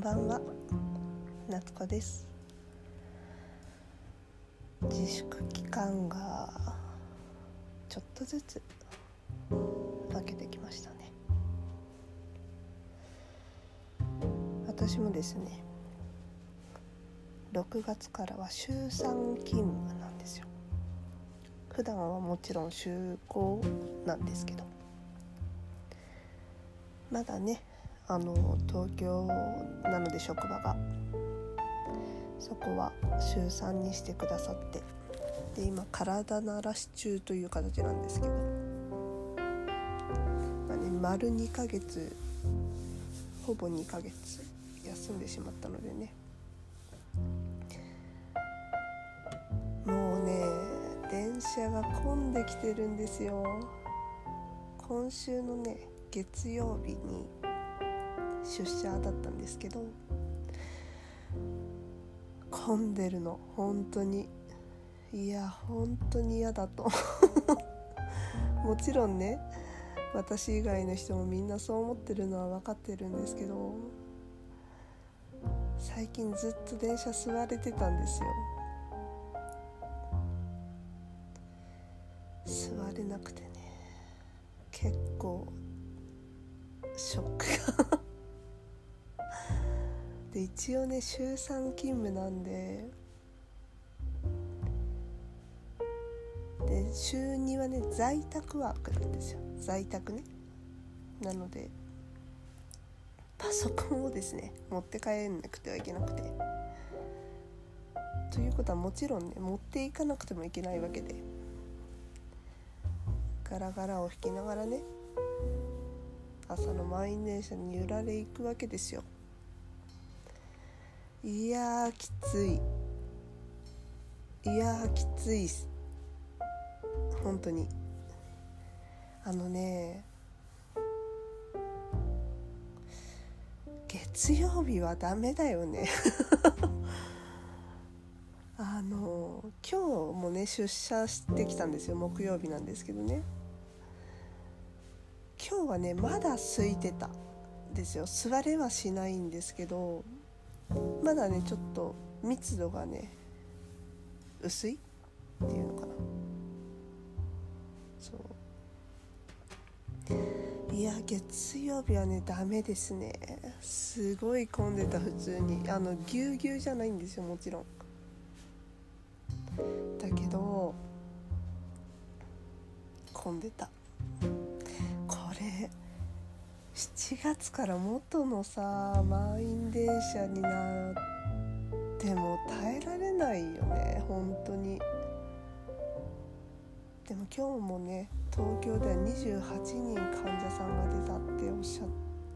んばんは。夏子です。自粛期間がちょっとずつ明けてきましたね。私もですね6月からは週3勤務なんですよ。普段はもちろん週5なんですけど。まだねあの東京なので職場が。そこは週3にしてくださって。で今体慣らし中という形なんですけど、まあね、丸2ヶ月ほぼ2ヶ月休んでしまったのでね。もうね電車が混んできてるんですよ。今週のね月曜日に出社だったんですけど混んでるの本当に。いや本当に嫌だと。もちろんね私以外の人もみんなそう思ってるのは分かってるんですけど最近ずっと電車座れてたんですよ。で一応ね週3勤務なんでで週2はね在宅ワークなんですよ。在宅ね。なのでパソコンをですね持って帰んなくてはいけなくて。ということはもちろんね持っていかなくてもいけないわけで。ガラガラを引きながらね朝の満員電車に揺られ行くわけですよ。いやきつい。いやきついっす。本当に。あのね月曜日はダメだよね。あの今日もね出社してきたんですよ。木曜日なんですけどね。今日はねまだ空いてたですよ。座れはしないんですけど。まだねちょっと密度がね薄いっていうのかな。そう。いや月曜日はねダメですね。すごい混んでた普通に。あのぎゅうぎゅうじゃないんですよもちろん。から元のさ満員電車になっても耐えられないよね本当に。でも今日もね東京では28人患者さんが出たっておっしゃ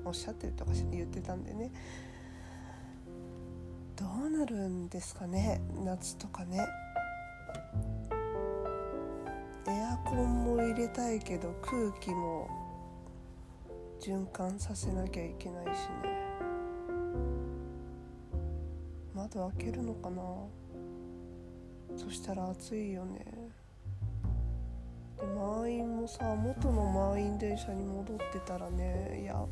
おっしゃってるとか言ってたんでね。どうなるんですかね夏とかね。エアコンも入れたいけど空気も循環させなきゃいけないしね。窓開けるのかな？そしたら暑いよね。で満員もさ元の満員電車に戻ってたらねいや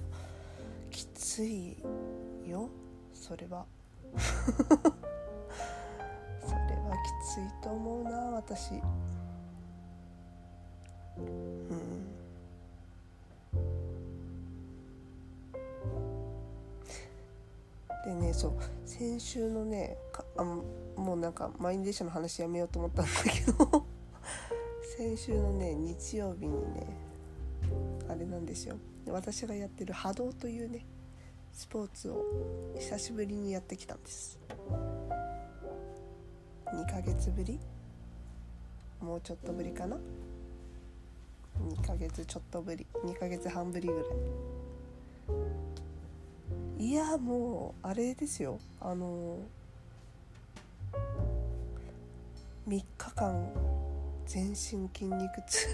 きついよ。それは。それはきついと思うな私。うん。でねそう先週のねあもうなんか満員電車の話やめようと思ったんだけど 先週のね日曜日にねあれなんですよ。私がやってる波動というねスポーツを久しぶりにやってきたんです。2ヶ月ぶり？もうちょっとぶりかな？2ヶ月ちょっとぶり。2ヶ月半ぶりぐらい。いやもうあれですよ。あの3日間全身筋肉痛。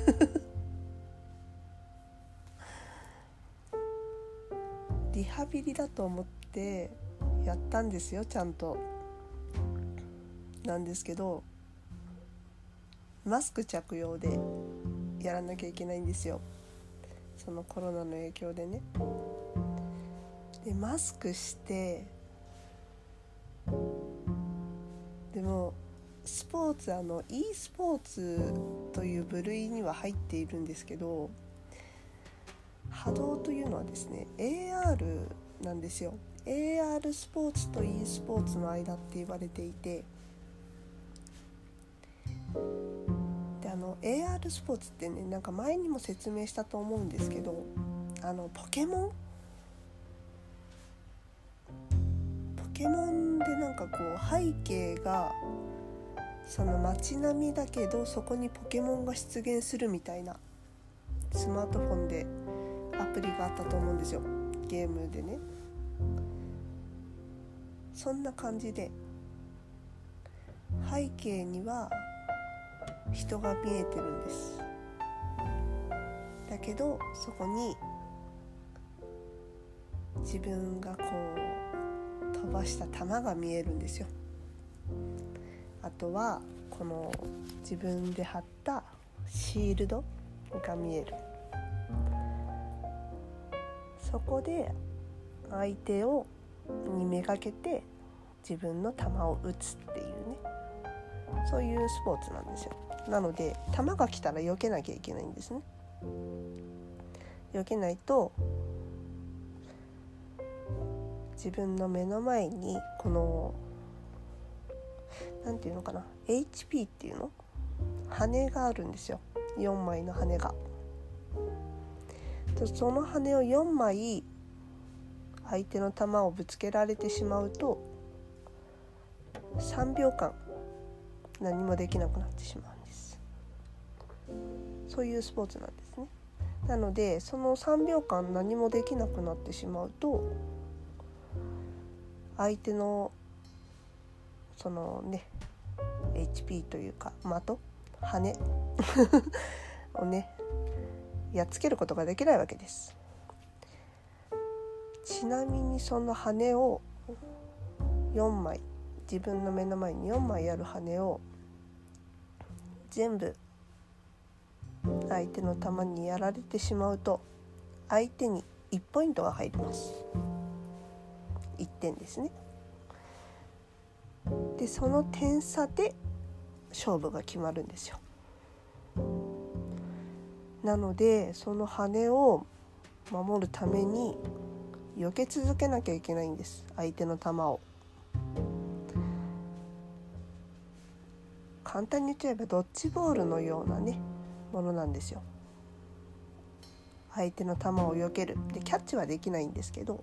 リハビリだと思ってやったんですよちゃんと。なんですけどマスク着用でやらなきゃいけないんですよ。そのコロナの影響でね。でマスクしてでもスポーツあの e スポーツという部類には入っているんですけど波動というのはですね AR なんですよ。AR スポーツと e スポーツの間って言われていてであの AR スポーツってねなんか前にも説明したと思うんですけどあのポケモンケモンでなんかこう背景がその街並みだけどそこにポケモンが出現するみたいなスマートフォンでアプリがあったと思うんですよ。ゲームでね。そんな感じで背景には人が見えてるんです。だけどそこに自分がこう飛ばした球が見えるんですよ。あとはこの自分で貼ったシールドが見える。そこで相手をにめがけて自分の球を打つっていうね。そういうスポーツなんですよ。なので球が来たら避けなきゃいけないんですね。避けないと自分の目の前にこの何て言うのかな HP っていうの？羽があるんですよ。4枚の羽が。その羽を4枚相手の球をぶつけられてしまうと3秒間何もできなくなってしまうんです。そういうスポーツなんですね。なのでその3秒間何もできなくなってしまうと相手のそのね HP というか的？羽？をねやっつけることができないわけです。ちなみにその羽を4枚自分の目の前に4枚ある羽を全部相手の球にやられてしまうと相手に1ポイントが入ります。点ですね。でその点差で勝負が決まるんですよ。なのでその羽を守るために避け続けなきゃいけないんです。相手の球を。簡単に言っちゃえばドッジボールのようなねものなんですよ。相手の球を避ける。でキャッチはできないんですけど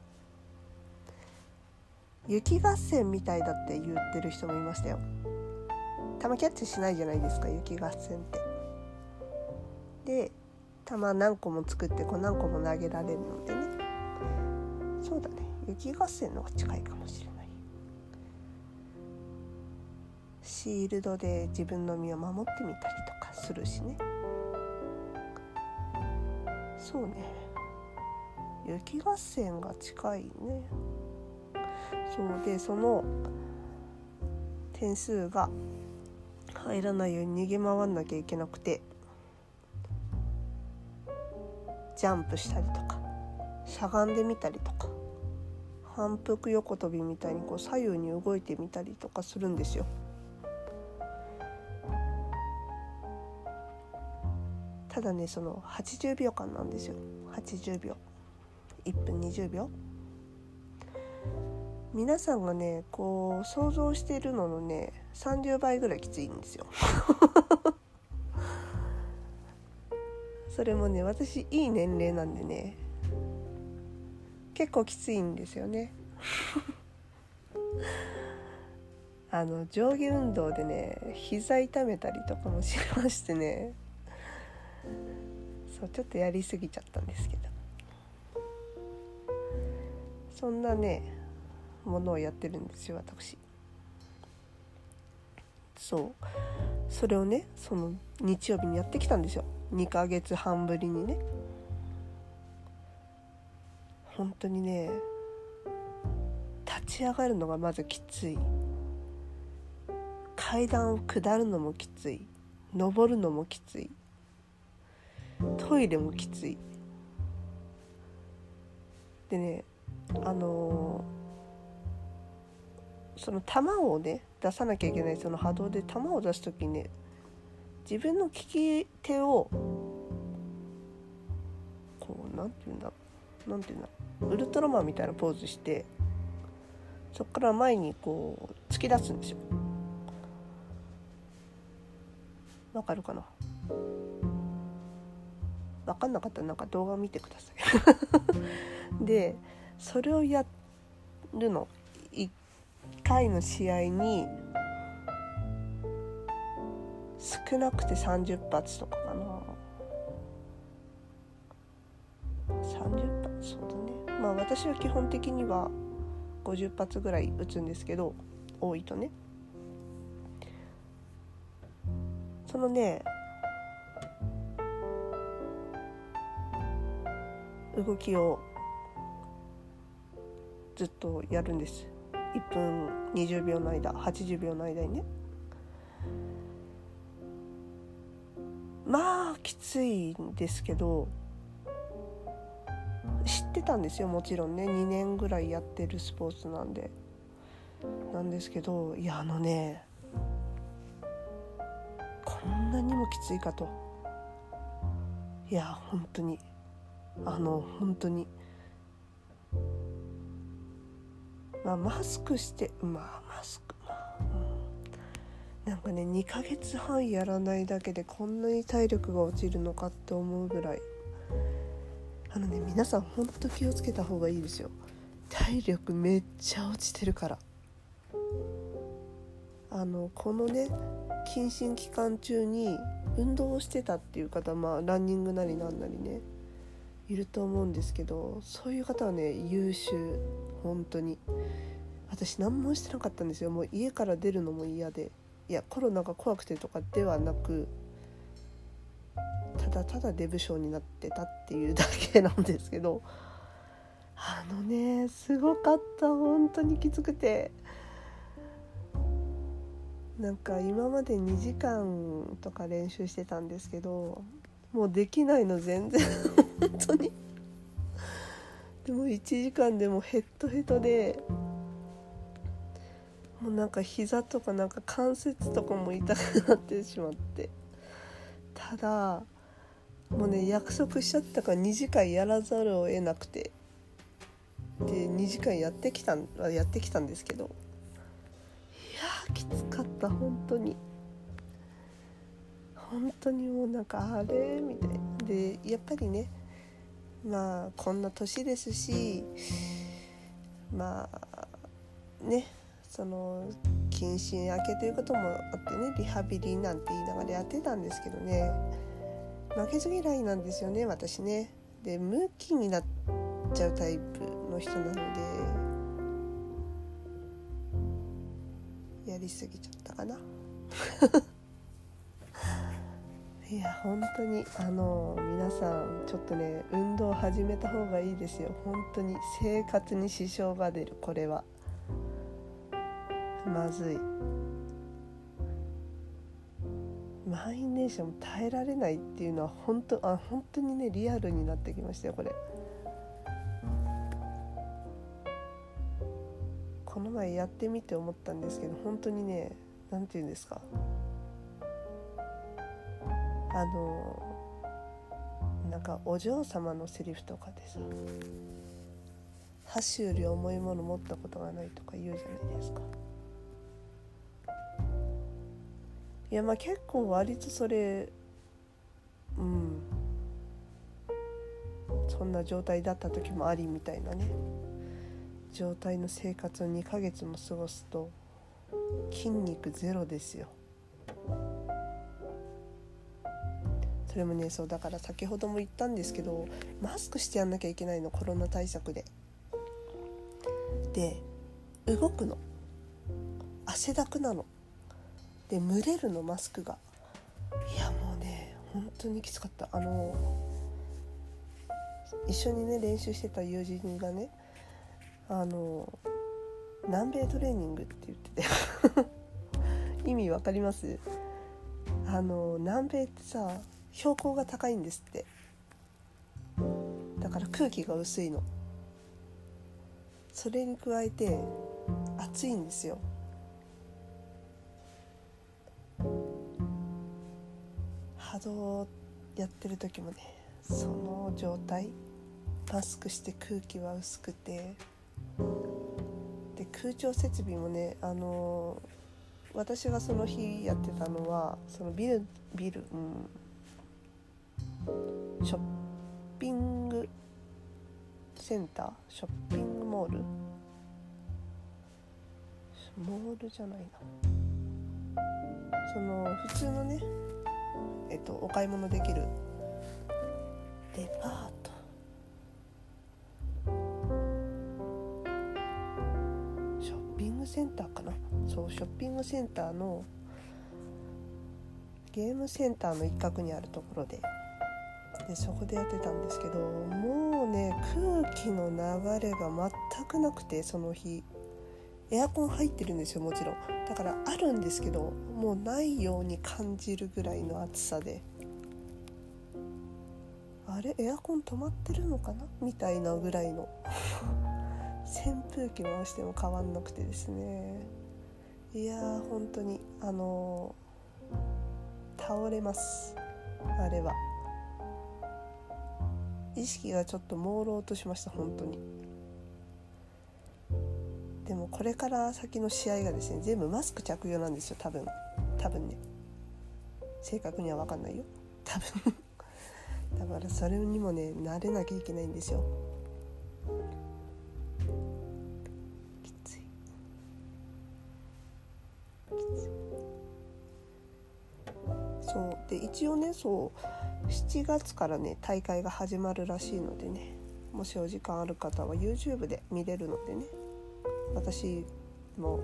雪合戦みたいだって言ってる人もいましたよ。球キャッチしないじゃないですか雪合戦って。で球何個も作ってこう何個も投げられるのでね。そうだね。雪合戦の方が近いかもしれない。シールドで自分の身を守ってみたりとかするしね。そうね。雪合戦が近いね。そうでその点数が入らないように逃げ回んなきゃいけなくてジャンプしたりとかしゃがんでみたりとか反復横跳びみたいにこう左右に動いてみたりとかするんですよ。ただねその80秒間なんですよ。80秒。1分20秒。皆さんがねこう想像しているののね30倍ぐらいきついんですよ。それもね私いい年齢なんでね結構きついんですよね。あの上下運動でね膝痛めたりとかもしましてね。そうちょっとやりすぎちゃったんですけど。そんなねものをやってるんですよ私。そう。それをねその日曜日にやってきたんですよ。2ヶ月半ぶりにね。本当にね立ち上がるのがまずきつい。階段を下るのもきつい。登るのもきつい。トイレもきつい。でねあのー、その球をね出さなきゃいけないその波動で球を出す時にね自分の利き手をこうなんて言うんだなんて言うんだウルトラマンみたいなポーズしてそこから前にこう突き出すんですよ。わかるかな？分かんなかったらなんか動画見てください。でそれをやるの1回の試合に少なくて30発とかかな。30発そうだね。まあ私は基本的には50発ぐらい撃つんですけど多いとね。そのね動きをずっとやるんです。1分20秒の間80秒の間にね。まあきついんですけど知ってたんですよもちろんね。2年ぐらいやってるスポーツなんで。なんですけどいやあのねこんなにもきついかと。いや本当に。あの本当に。まあマスクしてまあマスクまあ、うん、なんかね2ヶ月半やらないだけでこんなに体力が落ちるのかって思うぐらい。あのね皆さんほんと気をつけた方がいいですよ。体力めっちゃ落ちてるから。あのこのね謹慎期間中に運動をしてたっていう方まあランニングなりなんなりねいると思うんですけどそういう方はね優秀。本当に。私何もしてなかったんですよ。もう家から出るのも嫌で。いやコロナが怖くてとかではなくただただデブ症になってたっていうだけなんですけど。あのねすごかった。本当にきつくて。なんか今まで2時間とか練習してたんですけどもうできないの全然。本当にでも1時間でもヘッドヘッドでもうなんか膝とかなんか関節とかも痛くなってしまって。ただもうね約束しちゃったから2時間やらざるを得なくて。で2時間やってきたやってきたんですけど。いやきつかった本当に。本当にもうなんかあれ？みたいでやっぱりねまあこんな年ですしまあねその謹慎明けということもあってねリハビリなんて言いながらやってたんですけどね負けず嫌いなんですよね私ね。でムキになっちゃうタイプの人なのでやりすぎちゃったかな。いや本当にあの皆さんちょっとね運動始めた方がいいですよ。本当に生活に支障が出るこれは。まずい。満員電車も耐えられないっていうのは本当あ本当にねリアルになってきましたよこれ。この前やってみて思ったんですけど本当にね何て言うんですか。あのなんかお嬢様のセリフとかでさ箸より重いもの持ったことがないとか言うじゃないですか。いやまあ結構割とそれうん。そんな状態だった時もありみたいなね。状態の生活を2ヶ月も過ごすと筋肉ゼロですよ。それもねそうだから先ほども言ったんですけどマスクしてやんなきゃいけないのコロナ対策で。で動くの。汗だくなの。で蒸れるのマスクが。いやもうね本当にきつかった。あの一緒にね練習してた友人がねあの南米トレーニングって言ってて。意味わかります？あの南米ってさ標高が高いんですって。だから空気が薄いの。それに加えて暑いんですよ。波動やってる時もねその状態マスクして空気は薄くてで空調設備もねあの、私がその日やってたのはそのビルビル、うん、ショッピングセンター？ショッピングモール？モールじゃないな。その普通のねえっとお買い物できる。デパート。ショッピングセンターかな？そうショッピングセンターのゲームセンターの一角にあるところで。でそこでやってたんですけどもうね空気の流れが全くなくてその日。エアコン入ってるんですよもちろん。だからあるんですけどもうないように感じるぐらいの暑さで。あれ？エアコン止まってるのかな？みたいなぐらいの。扇風機回しても変わんなくてですね。いやー本当にあのー、倒れます。あれは。意識がちょっと朦朧としました本当に。でもこれから先の試合がですね全部マスク着用なんですよ多分。多分ね。正確には分かんないよ。多分。だからそれにもね慣れなきゃいけないんですよ。一応ねそう7月からね大会が始まるらしいのでねもしお時間ある方は YouTube で見れるのでね私も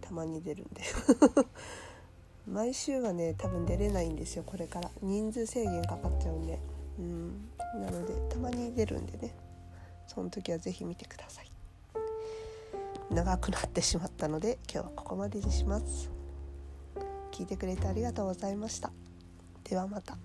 たまに出るんで。毎週はね多分出れないんですよこれから。人数制限かかっちゃうんで。うん。なのでたまに出るんでね。その時は是非見てください。長くなってしまったので今日はここまでにします。聞いてくれてありがとうございましたではまた。